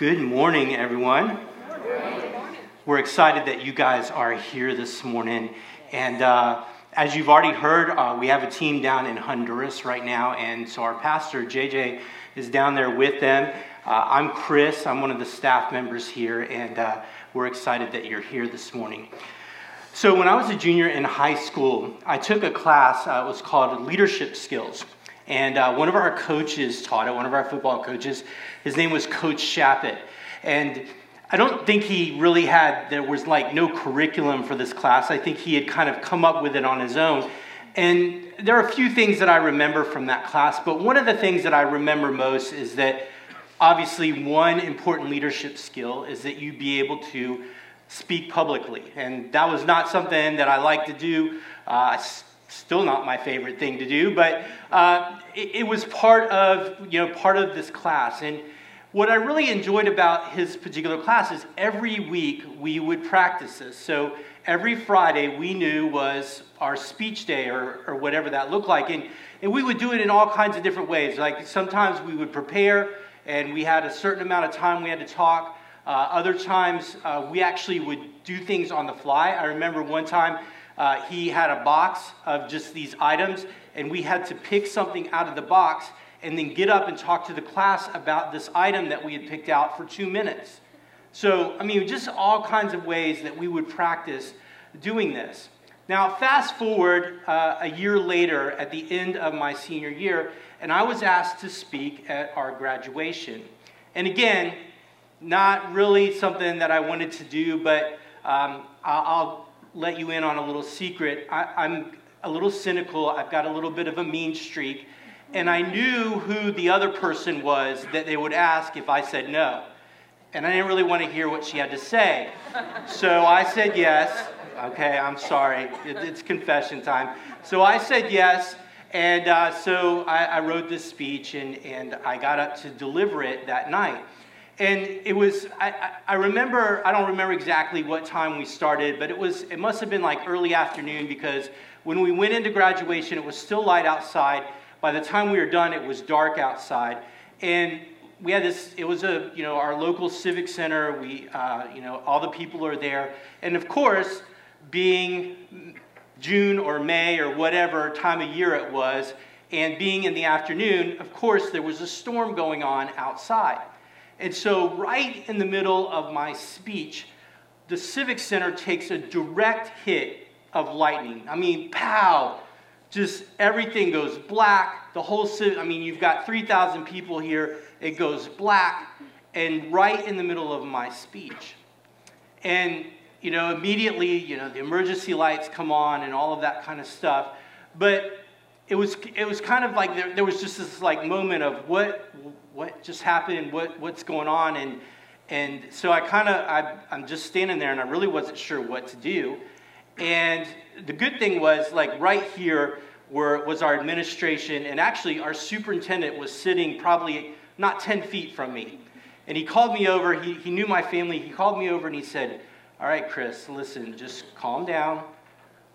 Good morning, everyone. We're excited that you guys are here this morning. And uh, as you've already heard, uh, we have a team down in Honduras right now. And so our pastor, JJ, is down there with them. Uh, I'm Chris, I'm one of the staff members here, and uh, we're excited that you're here this morning. So, when I was a junior in high school, I took a class, uh, it was called Leadership Skills. And uh, one of our coaches taught it, one of our football coaches. His name was Coach Shappett. And I don't think he really had, there was like no curriculum for this class. I think he had kind of come up with it on his own. And there are a few things that I remember from that class, but one of the things that I remember most is that obviously one important leadership skill is that you be able to speak publicly. And that was not something that I like to do. Uh, still not my favorite thing to do, but uh, it, it, was part of, you know, part of this class. And what I really enjoyed about his particular class is every week we would practice this. So every Friday we knew was our speech day or, or whatever that looked like. And, and we would do it in all kinds of different ways. Like sometimes we would prepare and we had a certain amount of time we had to talk. Uh, other times uh, we actually would do things on the fly. I remember one time uh, he had a box of just these items, and we had to pick something out of the box and then get up and talk to the class about this item that we had picked out for two minutes. So, I mean, just all kinds of ways that we would practice doing this. Now, fast forward uh, a year later at the end of my senior year, and I was asked to speak at our graduation. And again, not really something that I wanted to do, but um, I'll let you in on a little secret. I, am a little cynical. I've got a little bit of a mean streak. And I knew who the other person was that they would ask if I said no. And I didn't really want to hear what she had to say. So I said yes. Okay, I'm sorry. It, it's confession time. So I said yes. And uh, so I, I wrote this speech and, and I got up to deliver it that night. And it was, I, I remember, I don't remember exactly what time we started, but it was, it must have been like early afternoon because when we went into graduation, it was still light outside. By the time we were done, it was dark outside. And we had this, it was a, you know, our local civic center. We, uh, you know, all the people are there. And of course, being June or May or whatever time of year it was, and being in the afternoon, of course, there was a storm going on outside. And so, right in the middle of my speech, the Civic Center takes a direct hit of lightning. I mean, pow! Just everything goes black. The whole city, I mean, you've got 3,000 people here. It goes black, and right in the middle of my speech. And, you know, immediately, you know, the emergency lights come on and all of that kind of stuff. But it was, it was kind of like there, there was just this like moment of what, what just happened, what, what's going on. And, and so I kind of, I'm just standing there and I really wasn't sure what to do. And the good thing was, like, right here were, was our administration, and actually, our superintendent was sitting probably not 10 feet from me. And he called me over, he, he knew my family. He called me over and he said, All right, Chris, listen, just calm down.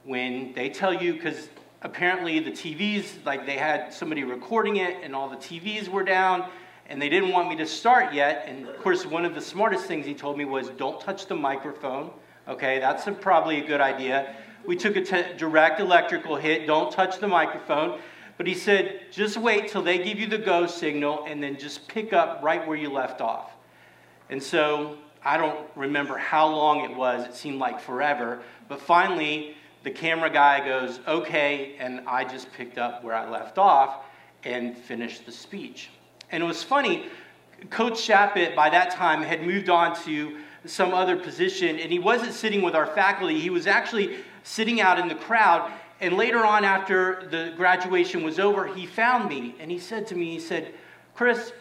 When they tell you, because apparently the TVs, like they had somebody recording it and all the TVs were down and they didn't want me to start yet. And of course, one of the smartest things he told me was don't touch the microphone. Okay, that's a, probably a good idea. We took a t- direct electrical hit, don't touch the microphone. But he said, just wait till they give you the go signal and then just pick up right where you left off. And so I don't remember how long it was, it seemed like forever. But finally, the camera guy goes, okay, and I just picked up where I left off and finished the speech. And it was funny, Coach Shappett by that time had moved on to some other position, and he wasn't sitting with our faculty. He was actually sitting out in the crowd. And later on, after the graduation was over, he found me and he said to me, he said, Chris,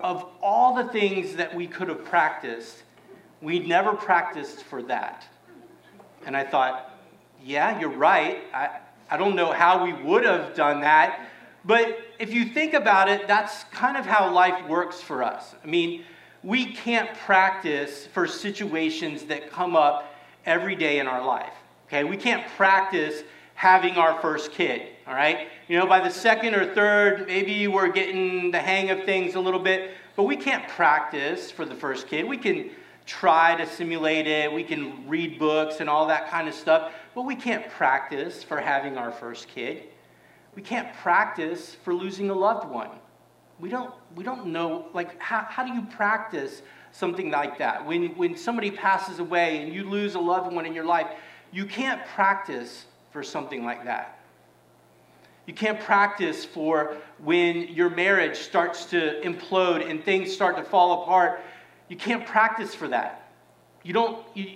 of all the things that we could have practiced, we never practiced for that. And I thought, yeah, you're right. I, I don't know how we would have done that. But if you think about it, that's kind of how life works for us. I mean, we can't practice for situations that come up every day in our life. Okay? We can't practice having our first kid, all right? You know, by the second or third, maybe we're getting the hang of things a little bit. but we can't practice for the first kid. We can try to simulate it, we can read books and all that kind of stuff, but we can't practice for having our first kid. We can't practice for losing a loved one. We don't, we don't know, like, how, how do you practice something like that? When, when somebody passes away and you lose a loved one in your life, you can't practice for something like that. You can't practice for when your marriage starts to implode and things start to fall apart. You can't practice for that. You don't, you,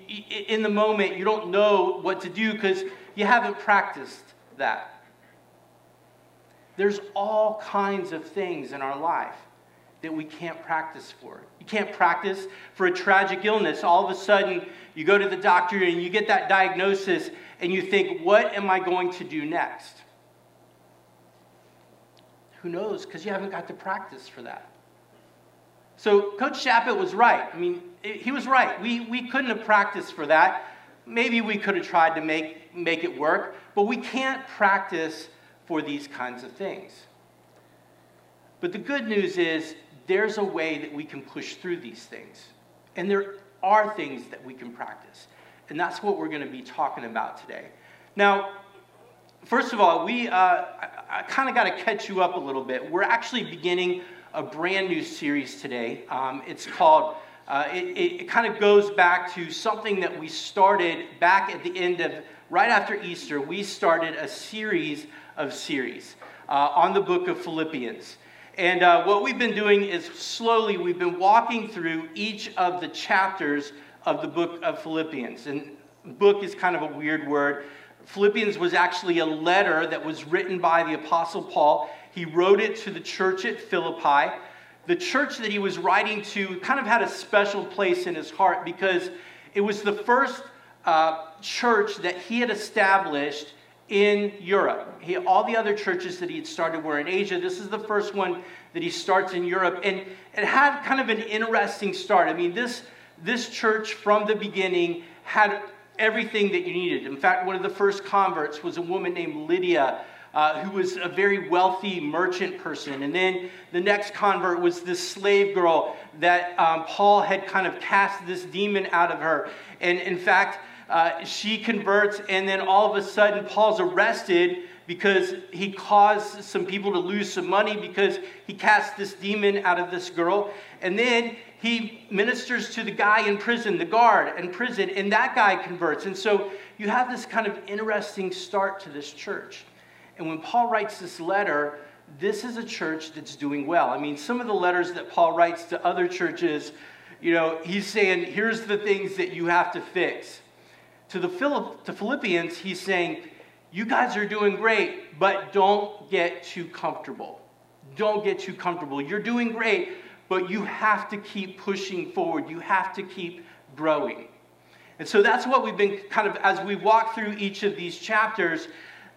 in the moment, you don't know what to do because you haven't practiced that. There's all kinds of things in our life that we can't practice for. You can't practice for a tragic illness. All of a sudden, you go to the doctor and you get that diagnosis and you think, what am I going to do next? Who knows? Because you haven't got to practice for that. So, Coach Chappett was right. I mean, he was right. We, we couldn't have practiced for that. Maybe we could have tried to make, make it work, but we can't practice for these kinds of things. But the good news is there's a way that we can push through these things. And there are things that we can practice. And that's what we're going to be talking about today. Now, first of all, we uh, I, I kind of got to catch you up a little bit. We're actually beginning a brand new series today. Um, it's called, uh, it, it, kind of goes back to something that we started back at the end of, right after Easter. We started a series of series uh, on the book of Philippians. And uh, what we've been doing is slowly, we've been walking through each of the chapters of the book of Philippians. And book is kind of a weird word. Philippians was actually a letter that was written by the Apostle Paul. He wrote it to the church at Philippi. The church that he was writing to kind of had a special place in his heart because it was the first uh, church that he had established in Europe. He, all the other churches that he had started were in Asia. This is the first one that he starts in Europe. And it had kind of an interesting start. I mean, this, this church from the beginning had everything that you needed. In fact, one of the first converts was a woman named Lydia. Uh, who was a very wealthy merchant person. And then the next convert was this slave girl that um, Paul had kind of cast this demon out of her. And in fact, uh, she converts, and then all of a sudden, Paul's arrested because he caused some people to lose some money because he cast this demon out of this girl. And then he ministers to the guy in prison, the guard in prison, and that guy converts. And so you have this kind of interesting start to this church. And when Paul writes this letter, this is a church that's doing well. I mean, some of the letters that Paul writes to other churches, you know, he's saying, here's the things that you have to fix to the Philipp, to Philippians, he's saying, You guys are doing great, but don't get too comfortable. Don't get too comfortable. You're doing great, but you have to keep pushing forward. You have to keep growing. And so that's what we've been kind of, as we walk through each of these chapters,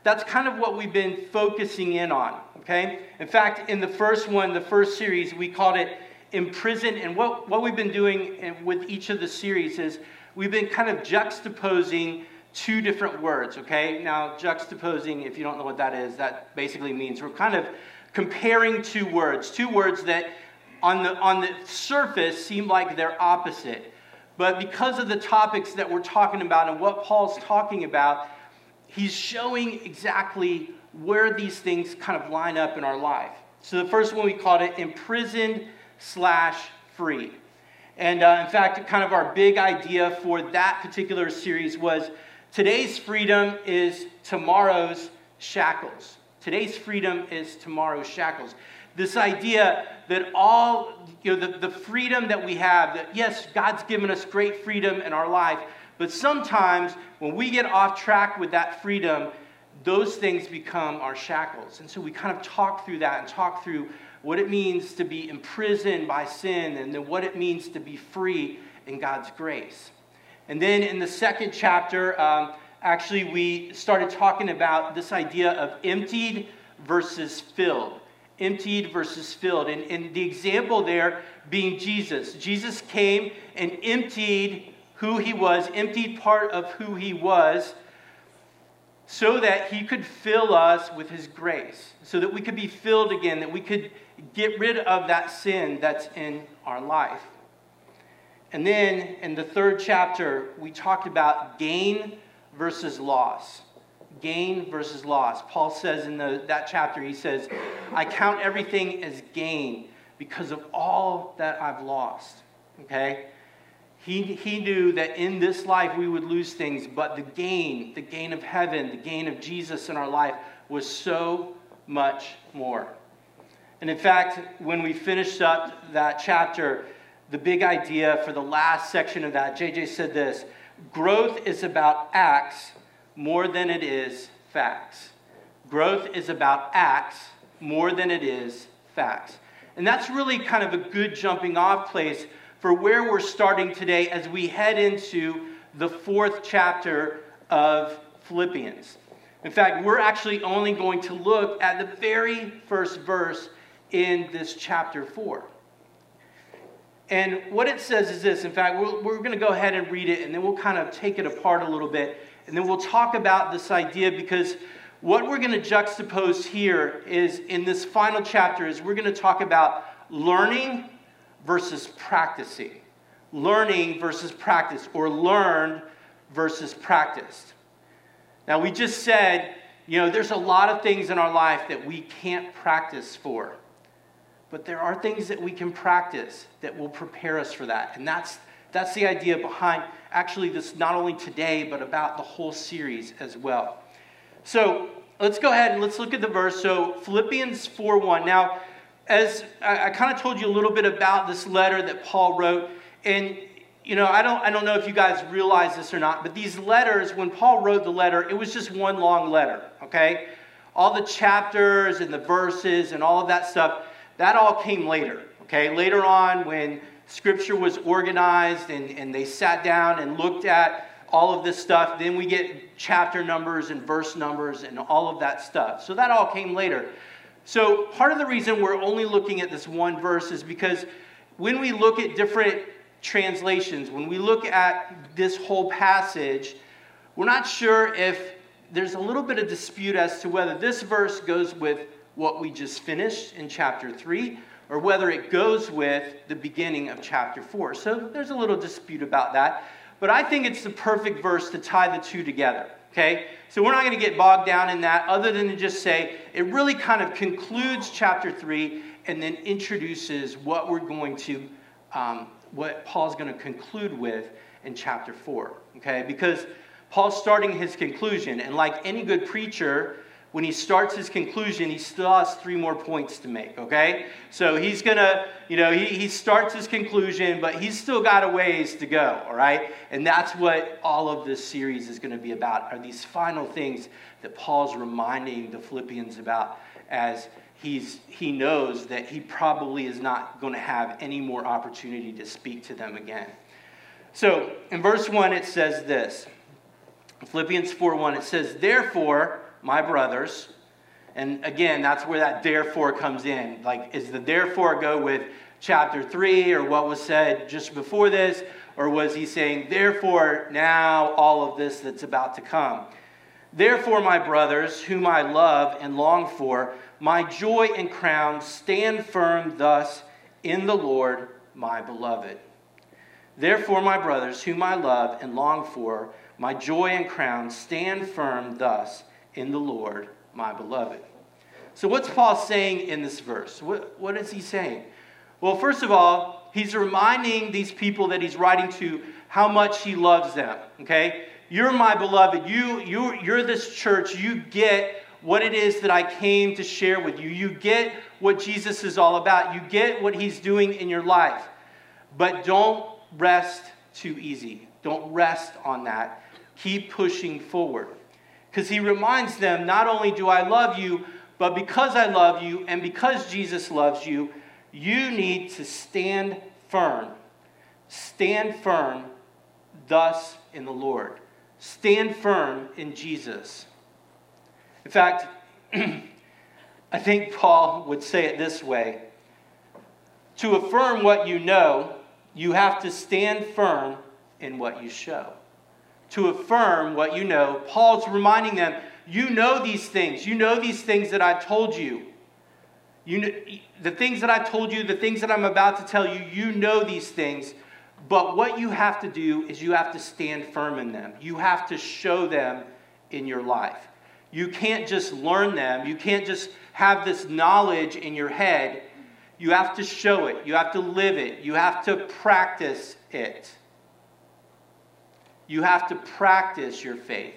that's kind of what we've been focusing in on, okay? In fact, in the first one, the first series, we called it Imprisoned. And what, what we've been doing with each of the series is we've been kind of juxtaposing two different words, okay? Now, juxtaposing, if you don't know what that is, that basically means we're kind of comparing two words, two words that on the, on the surface seem like they're opposite. But because of the topics that we're talking about and what Paul's talking about, he's showing exactly where these things kind of line up in our life. So the first one we called it imprisoned slash free. And uh, in fact, kind of our big idea for that particular series was today's freedom is tomorrow's shackles. Today's freedom is tomorrow's shackles. This idea that all, you know, the, the freedom that we have, that yes, God's given us great freedom in our life, but sometimes when we get off track with that freedom, those things become our shackles. And so we kind of talk through that and talk through what it means to be imprisoned by sin, and then what it means to be free in God's grace. And then in the second chapter, um, actually, we started talking about this idea of emptied versus filled. Emptied versus filled. And, and the example there being Jesus. Jesus came and emptied who he was, emptied part of who he was so that he could fill us with his grace, so that we could be filled again, that we could get rid of that sin that's in our life. And then in the third chapter, we talked about gain versus loss. Gain versus loss. Paul says in the, that chapter, he says, I count everything as gain because of all that I've lost. Okay? He, he knew that in this life we would lose things, but the gain, the gain of heaven, the gain of Jesus in our life was so much more. And in fact, when we finished up that chapter, the big idea for the last section of that, JJ said this growth is about acts more than it is facts. Growth is about acts more than it is facts. And that's really kind of a good jumping off place for where we're starting today as we head into the fourth chapter of Philippians. In fact, we're actually only going to look at the very first verse in this chapter 4. And what it says is this. In fact, we're, we're going to go ahead and read it, and then we'll kind of take it apart a little bit. And then we'll talk about this idea because what we're going to juxtapose here is in this final chapter is we're going to talk about learning versus practicing. Learning versus practice, or learned versus practiced. Now, we just said, you know, there's a lot of things in our life that we can't practice for. But there are things that we can practice that will prepare us for that. And that's, that's the idea behind actually this, not only today, but about the whole series as well. So let's go ahead and let's look at the verse. So Philippians 4 1. Now, as I, I kind of told you a little bit about this letter that Paul wrote, and you know, I don't, I don't know if you guys realize this or not, but these letters, when Paul wrote the letter, it was just one long letter, okay? All the chapters and the verses and all of that stuff, that all came later, okay? Later on, when scripture was organized and, and they sat down and looked at all of this stuff, then we get chapter numbers and verse numbers and all of that stuff. So that all came later. So part of the reason we're only looking at this one verse is because when we look at different translations, when we look at this whole passage, we're not sure if there's a little bit of dispute as to whether this verse goes with what we just finished in chapter 3 or whether it goes with the beginning of chapter 4. So there's a little dispute about that. But I think it's the perfect verse to tie the two together. Okay? So we're not going to get bogged down in that other than to just say it really kind of concludes chapter 3 and then introduces what we're going to, um, what Paul's going to conclude with in chapter 4. Okay? Because Paul's starting his conclusion, and like any good preacher, when he starts his conclusion, he still has three more points to make, okay? So he's gonna, you know, he, he starts his conclusion, but he's still got a ways to go, all right? And that's what all of this series is gonna be about, are these final things that Paul's reminding the Philippians about as he's, he knows that he probably is not gonna have any more opportunity to speak to them again. So in verse 1, it says this Philippians 4 1, it says, Therefore, my brothers. And again, that's where that therefore comes in. Like, is the therefore go with chapter 3 or what was said just before this? Or was he saying, therefore, now all of this that's about to come? Therefore, my brothers, whom I love and long for, my joy and crown, stand firm thus in the Lord, my beloved. Therefore, my brothers, whom I love and long for, my joy and crown, stand firm thus in the Lord, my beloved. So, what's Paul saying in this verse? What, what is he saying? Well, first of all, he's reminding these people that he's writing to how much he loves them. Okay? You're my beloved. You, you, you're this church. You get what it is that I came to share with you. You get what Jesus is all about. You get what he's doing in your life. But don't rest too easy. Don't rest on that. Keep pushing forward because he reminds them not only do I love you, but because I love you and because Jesus loves you, you need to stand firm. Stand firm thus in the Lord. Stand firm in Jesus. In fact, I think Paul would say it this way To affirm what you know, you have to stand firm in what you show to affirm what you know. Paul's reminding them, you know these things. You know these things that I've told you. You the things that I've told you, the things that I'm about to tell you, you know these things. But what you have to do is you have to stand firm in them. You have to show them in your life. You can't just learn them. You can't just have this knowledge in your head. You have to show it. You have to live it. You have to practice it. You have to practice your faith.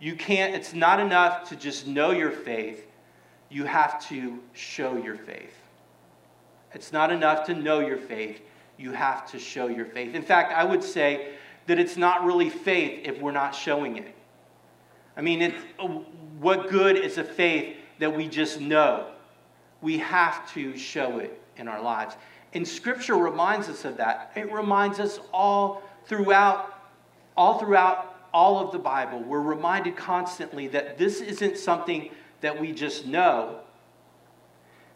You can't, it's not enough to just know your faith. You have to show your faith. It's not enough to know your faith. You have to show your faith. In fact, I would say that it's not really faith if we're not showing it. I mean, it's, what good is a faith that we just know? We have to show it in our lives. And Scripture reminds us of that. It reminds us all throughout, all throughout all of the Bible, we're reminded constantly that this isn't something that we just know,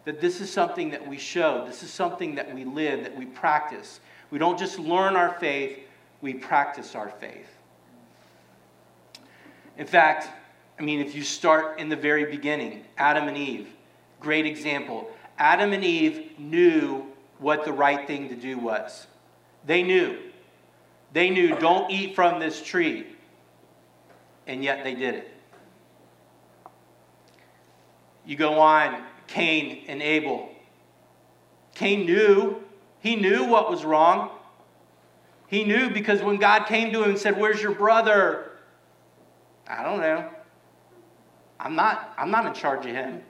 that this is something that we show, this is something that we live, that we practice. We don't just learn our faith, we practice our faith. In fact, I mean, if you start in the very beginning, Adam and Eve, great example. Adam and Eve knew what the right thing to do was. They knew. They knew, don't eat from this tree and yet they did it. You go on, Cain and Abel. Cain knew, he knew what was wrong. He knew because when God came to him and said, Where's your brother? I don't know. I'm not, I'm not in charge of him.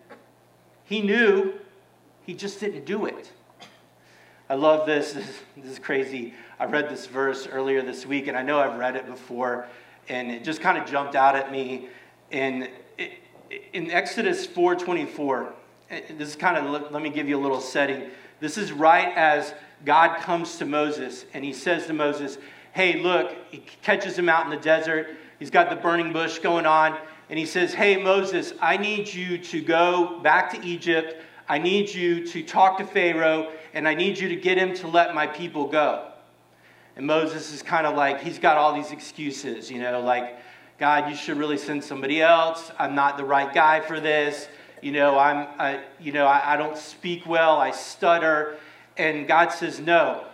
He knew, he just didn't do it. I love this. This, this is crazy. I read this verse earlier this week, and I know I've read it before and it just kind of jumped out at me. In, in Exodus 4:24, eh, this is kind of let me give you a little setting. This is right as God comes to Moses and he says to Moses, "Hey, look!" He catches him out in the desert. He's got the burning bush going on, and he says, "Hey, Moses, I need you to go back to Egypt. I need you to talk to Pharaoh, and I need you to get him to let my people go." And Moses is kind of like, he's got all these excuses, you know, like, God, you should really send somebody else. I'm not the right guy for this. You know, I'm, I, you know, I, I don't speak well. I stutter. And God says, no,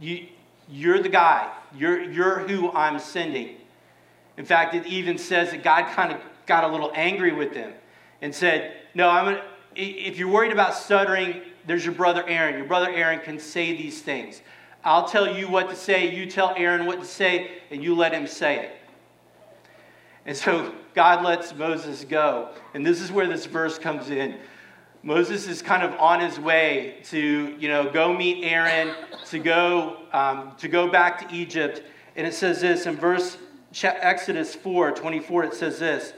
you, you're the guy. You're, you're who I'm sending. In fact, it even says that God kind of got a little angry with them and said, no, I'm gonna, if you're worried about stuttering, there's your brother Aaron. Your brother Aaron can say these things. I'll tell you what to say, you tell Aaron what to say, and you let him say it. And so God lets Moses go. And this is where this verse comes in. Moses is kind of on his way to, you know, go meet Aaron, to go, um, to go back to Egypt. And it says this in verse Exodus 4 24, it says this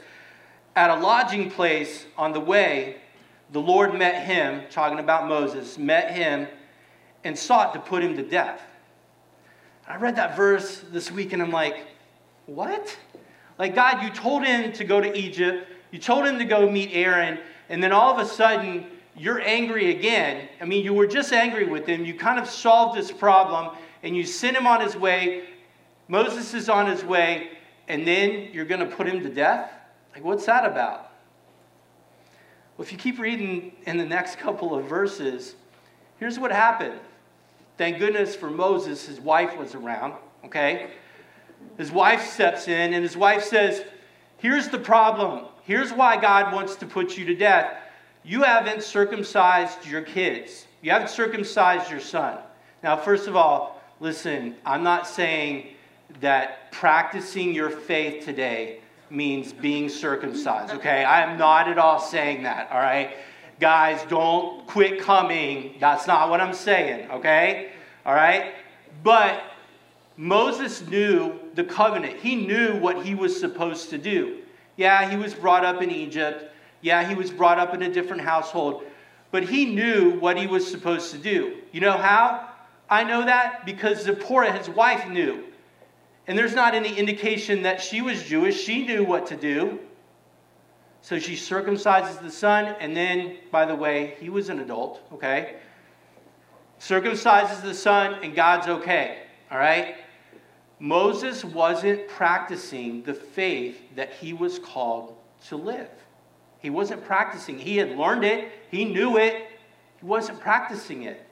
At a lodging place on the way, the Lord met him, talking about Moses, met him and sought to put him to death. I read that verse this week and I'm like, what? Like, God, you told him to go to Egypt, you told him to go meet Aaron, and then all of a sudden, you're angry again. I mean, you were just angry with him. You kind of solved this problem, and you sent him on his way. Moses is on his way, and then you're going to put him to death? Like, what's that about? Well, if you keep reading in the next couple of verses, here's what happened. Thank goodness for Moses, his wife was around, okay? His wife steps in, and his wife says, Here's the problem. Here's why God wants to put you to death. You haven't circumcised your kids, you haven't circumcised your son. Now, first of all, listen, I'm not saying that practicing your faith today means being circumcised, okay? I am not at all saying that, all right? Guys, don't quit coming. That's not what I'm saying, okay? All right? But Moses knew the covenant. He knew what he was supposed to do. Yeah, he was brought up in Egypt. Yeah, he was brought up in a different household. But he knew what he was supposed to do. You know how? I know that because Zipporah, his wife, knew. And there's not any indication that she was Jewish. She knew what to do. So she circumcises the son, and then, by the way, he was an adult, okay? Circumcises the son, and God's okay, all right? Moses wasn't practicing the faith that he was called to live. He wasn't practicing. He had learned it, he knew it, he wasn't practicing it.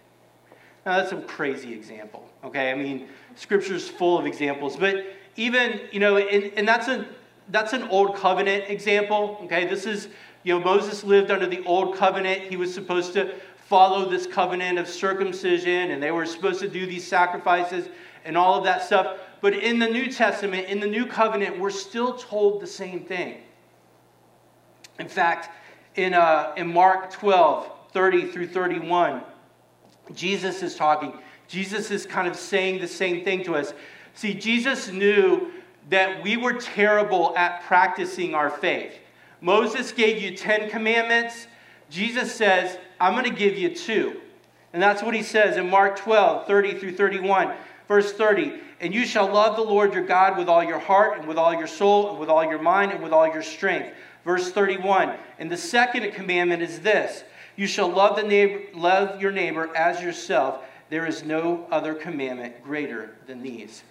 Now, that's a crazy example, okay? I mean, scripture's full of examples, but even, you know, and, and that's, a, that's an old covenant example, okay? This is, you know, Moses lived under the old covenant. He was supposed to follow this covenant of circumcision, and they were supposed to do these sacrifices and all of that stuff. But in the New Testament, in the New Covenant, we're still told the same thing. In fact, in, uh, in Mark 12, 30 through 31, Jesus is talking. Jesus is kind of saying the same thing to us. See, Jesus knew that we were terrible at practicing our faith. Moses gave you 10 commandments. Jesus says, I'm going to give you two. And that's what he says in Mark 12, 30 through 31. Verse 30 And you shall love the Lord your God with all your heart, and with all your soul, and with all your mind, and with all your strength. Verse 31 And the second commandment is this You shall love, the neighbor, love your neighbor as yourself. There is no other commandment greater than these.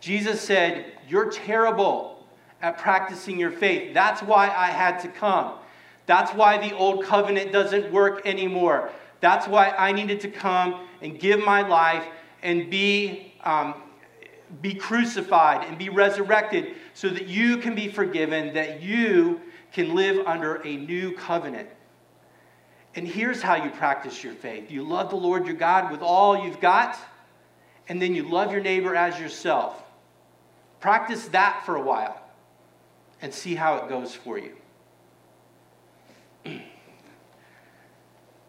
Jesus said, You're terrible at practicing your faith. That's why I had to come. That's why the old covenant doesn't work anymore. That's why I needed to come and give my life and be, um, be crucified and be resurrected so that you can be forgiven, that you can live under a new covenant. And here's how you practice your faith you love the Lord your God with all you've got, and then you love your neighbor as yourself. Practice that for a while and see how it goes for you.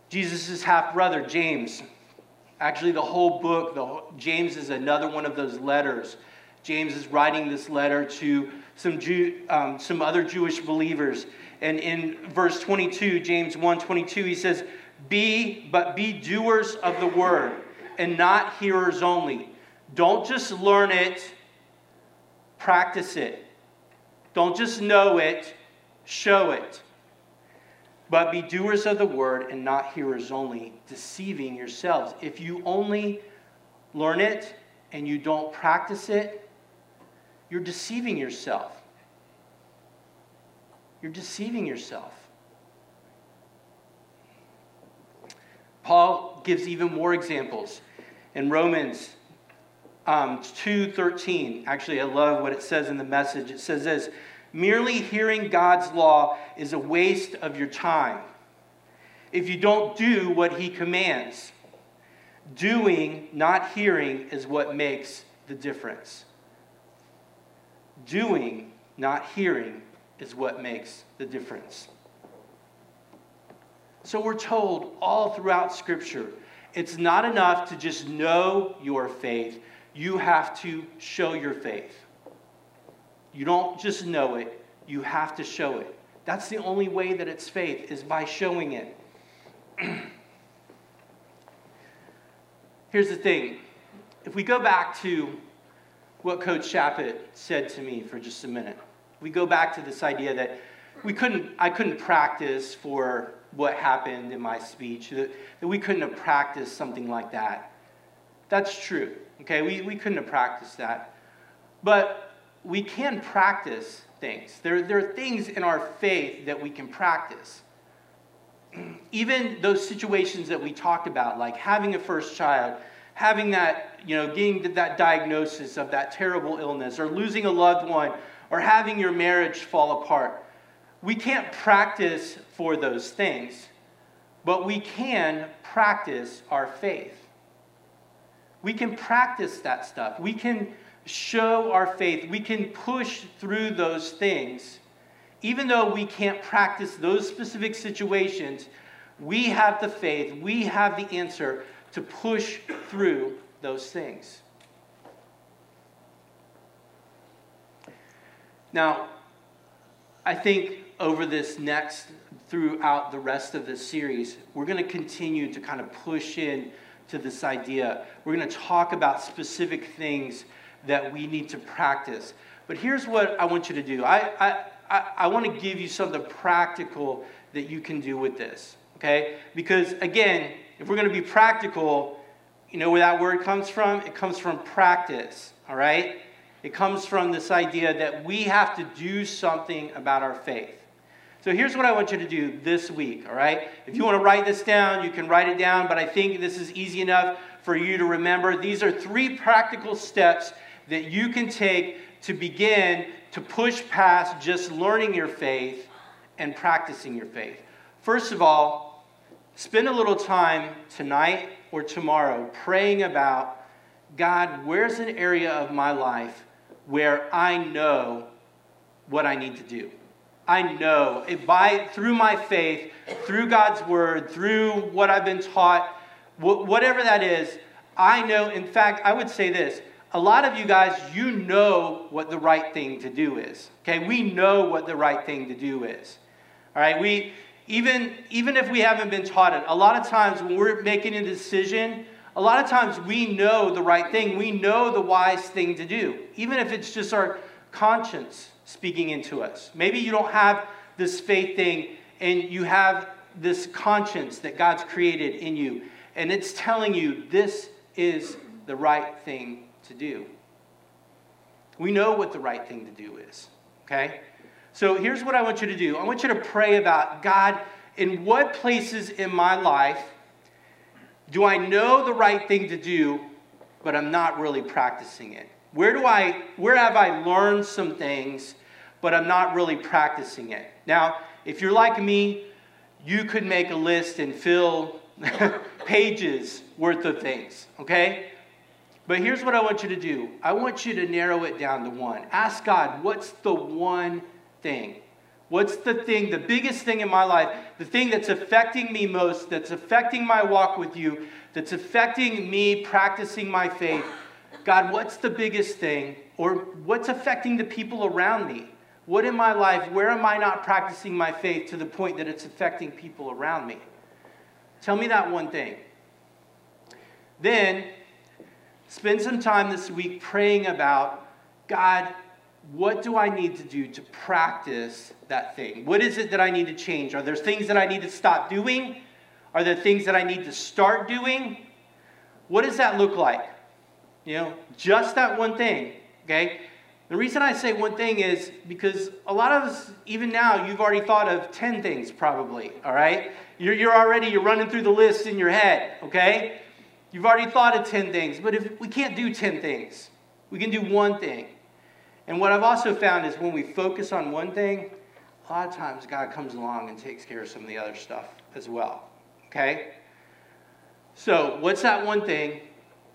Jesus' half brother, James, actually, the whole book, the, James is another one of those letters. James is writing this letter to some, Jew, um, some other Jewish believers. And in verse 22, James 1 22, he says, Be, but be doers of the word and not hearers only. Don't just learn it, practice it. Don't just know it, show it. But be doers of the word and not hearers only, deceiving yourselves. If you only learn it and you don't practice it, you're deceiving yourself. You're deceiving yourself. Paul gives even more examples. In Romans um, 2.13, actually, I love what it says in the message. It says this, merely hearing God's law is a waste of your time if you don't do what he commands. Doing, not hearing, is what makes the difference. Doing, not hearing, is what makes the difference. So we're told all throughout Scripture it's not enough to just know your faith, you have to show your faith. You don't just know it, you have to show it. That's the only way that it's faith, is by showing it. Here's the thing if we go back to what Coach Chappett said to me for just a minute, we go back to this idea that we couldn't, I couldn't practice for what happened in my speech, that, that we couldn't have practiced something like that. That's true. Okay, we, we couldn't have practiced that. But we can practice things. There, there are things in our faith that we can practice. Even those situations that we talked about, like having a first child, having that, you know, getting that diagnosis of that terrible illness, or losing a loved one, or having your marriage fall apart. We can't practice for those things, but we can practice our faith. We can practice that stuff. We can show our faith. We can push through those things. Even though we can't practice those specific situations, we have the faith, we have the answer to push through those things. Now, I think over this next, throughout the rest of this series, we're going to continue to kind of push in to this idea. We're going to talk about specific things that we need to practice. But here's what I want you to do I, I, I, I want to give you something practical that you can do with this, okay? Because again, if we're going to be practical, you know where that word comes from? It comes from practice, all right? It comes from this idea that we have to do something about our faith. So here's what I want you to do this week, all right? If you want to write this down, you can write it down, but I think this is easy enough for you to remember. These are three practical steps that you can take to begin to push past just learning your faith and practicing your faith. First of all, spend a little time tonight or tomorrow praying about God, where's an area of my life where I know what I need to do? I know by through my faith, through God's word, through what I've been taught, whatever that is, I know. In fact, I would say this: a lot of you guys, you know what the right thing to do is. Okay, we know what the right thing to do is. All right, we even even if we haven't been taught it, a lot of times when we're making a decision, a lot of times we know the right thing. We know the wise thing to do, even if it's just our conscience speaking into us. Maybe you don't have this faith thing and you have this conscience that God's created in you, and it's telling you this is the right thing to do. We know what the right thing to do is, okay? So here's what I want you to do I want you to pray about God, in what places in my life do I know the right thing to do, but I'm not really practicing it? Where do I where have I learned some things but I'm not really practicing it. Now, if you're like me, you could make a list and fill pages worth of things, okay? But here's what I want you to do I want you to narrow it down to one. Ask God, what's the one thing? What's the thing, the biggest thing in my life, the thing that's affecting me most, that's affecting my walk with you, that's affecting me practicing my faith? God, what's the biggest thing? Or what's affecting the people around me? What in my life, where am I not practicing my faith to the point that it's affecting people around me? Tell me that one thing. Then, spend some time this week praying about God, what do I need to do to practice that thing? What is it that I need to change? Are there things that I need to stop doing? Are there things that I need to start doing? What does that look like? You know, just that one thing, okay? The reason I say one thing is because a lot of us, even now, you've already thought of 10 things probably, all right? You're, you're already, you're running through the list in your head, okay? You've already thought of 10 things, but if we can't do 10 things, we can do one thing. And what I've also found is when we focus on one thing, a lot of times God comes along and takes care of some of the other stuff as well, okay? So, what's that one thing?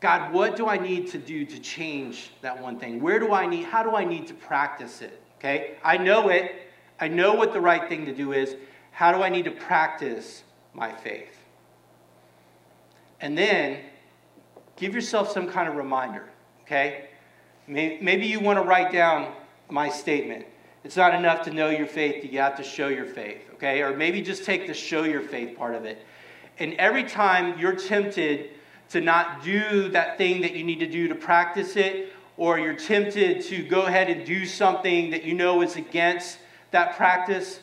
God, what do I need to do to change that one thing? Where do I need, how do I need to practice it? Okay? I know it. I know what the right thing to do is. How do I need to practice my faith? And then give yourself some kind of reminder, okay? Maybe you want to write down my statement. It's not enough to know your faith, you have to show your faith, okay? Or maybe just take the show your faith part of it. And every time you're tempted to not do that thing that you need to do to practice it, or you're tempted to go ahead and do something that you know is against that practice,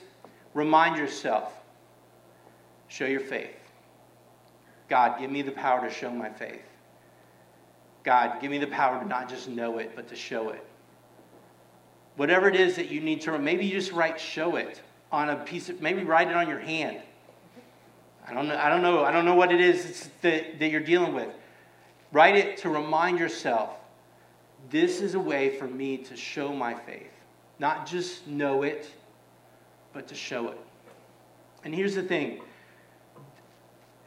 remind yourself show your faith. God, give me the power to show my faith. God, give me the power to not just know it, but to show it. Whatever it is that you need to, maybe you just write show it on a piece of, maybe write it on your hand. I don't know, I don't know, I don't know what it is that, that you're dealing with. Write it to remind yourself this is a way for me to show my faith. Not just know it, but to show it. And here's the thing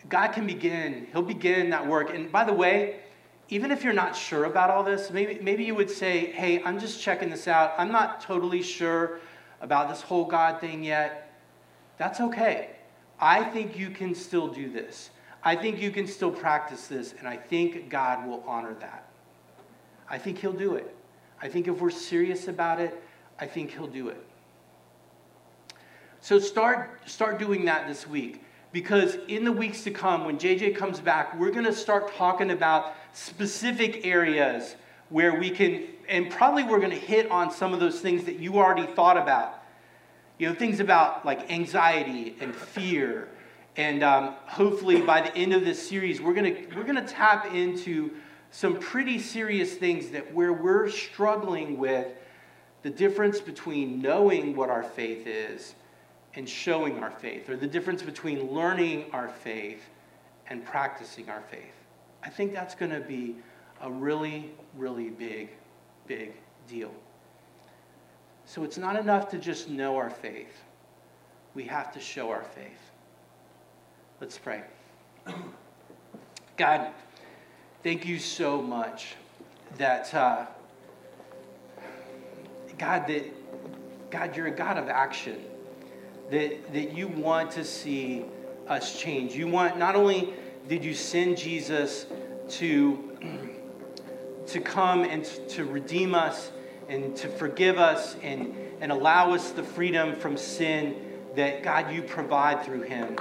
God can begin, He'll begin that work. And by the way, even if you're not sure about all this, maybe, maybe you would say, hey, I'm just checking this out. I'm not totally sure about this whole God thing yet. That's okay. I think you can still do this. I think you can still practice this, and I think God will honor that. I think He'll do it. I think if we're serious about it, I think He'll do it. So start, start doing that this week because in the weeks to come, when JJ comes back, we're going to start talking about specific areas where we can, and probably we're going to hit on some of those things that you already thought about you know, things about like anxiety and fear. And um, hopefully by the end of this series, we're going to we're gonna tap into some pretty serious things that where we're struggling with the difference between knowing what our faith is and showing our faith, or the difference between learning our faith and practicing our faith. I think that's going to be a really, really big, big deal. So it's not enough to just know our faith, we have to show our faith. Let's pray. God, thank you so much that, uh, God, that, God, you're a God of action, that, that you want to see us change. You want, not only did you send Jesus to, to come and to redeem us and to forgive us and, and allow us the freedom from sin that, God, you provide through him.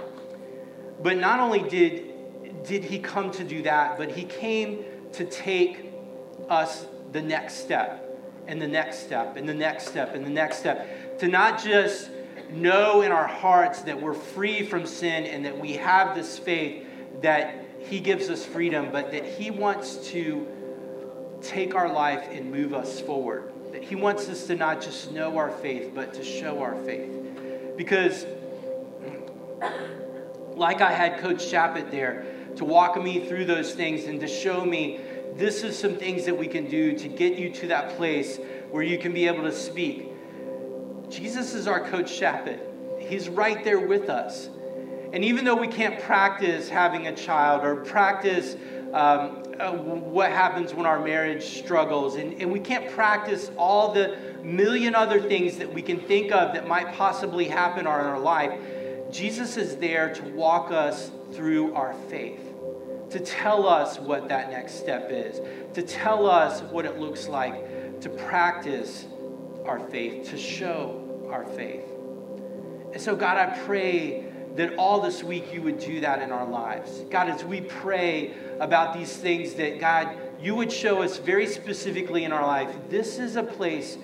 But not only did, did he come to do that, but he came to take us the next step and the next step and the next step and the next step. To not just know in our hearts that we're free from sin and that we have this faith that He gives us freedom, but that He wants to take our life and move us forward. That He wants us to not just know our faith, but to show our faith. Because, like I had Coach Chappett there to walk me through those things and to show me this is some things that we can do to get you to that place where you can be able to speak. Jesus is our Coach Chappett. He's right there with us. And even though we can't practice having a child or practice um, uh, what happens when our marriage struggles, and, and we can't practice all the million other things that we can think of that might possibly happen in our life, Jesus is there to walk us through our faith, to tell us what that next step is, to tell us what it looks like to practice our faith, to show our faith. And so, God, I pray that all this week you would do that in our lives. God, as we pray about these things, that God, you would show us very specifically in our life this is a place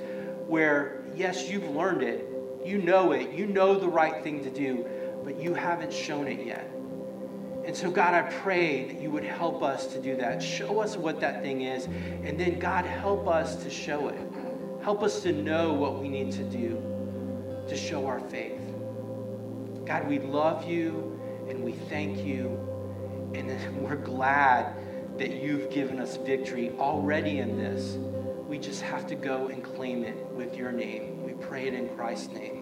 where, yes, you've learned it, you know it, you know the right thing to do, but you haven't shown it yet. And so, God, I pray that you would help us to do that. Show us what that thing is, and then, God, help us to show it. Help us to know what we need to do to show our faith. God, we love you and we thank you, and we're glad that you've given us victory already in this. We just have to go and claim it with your name. We pray it in Christ's name.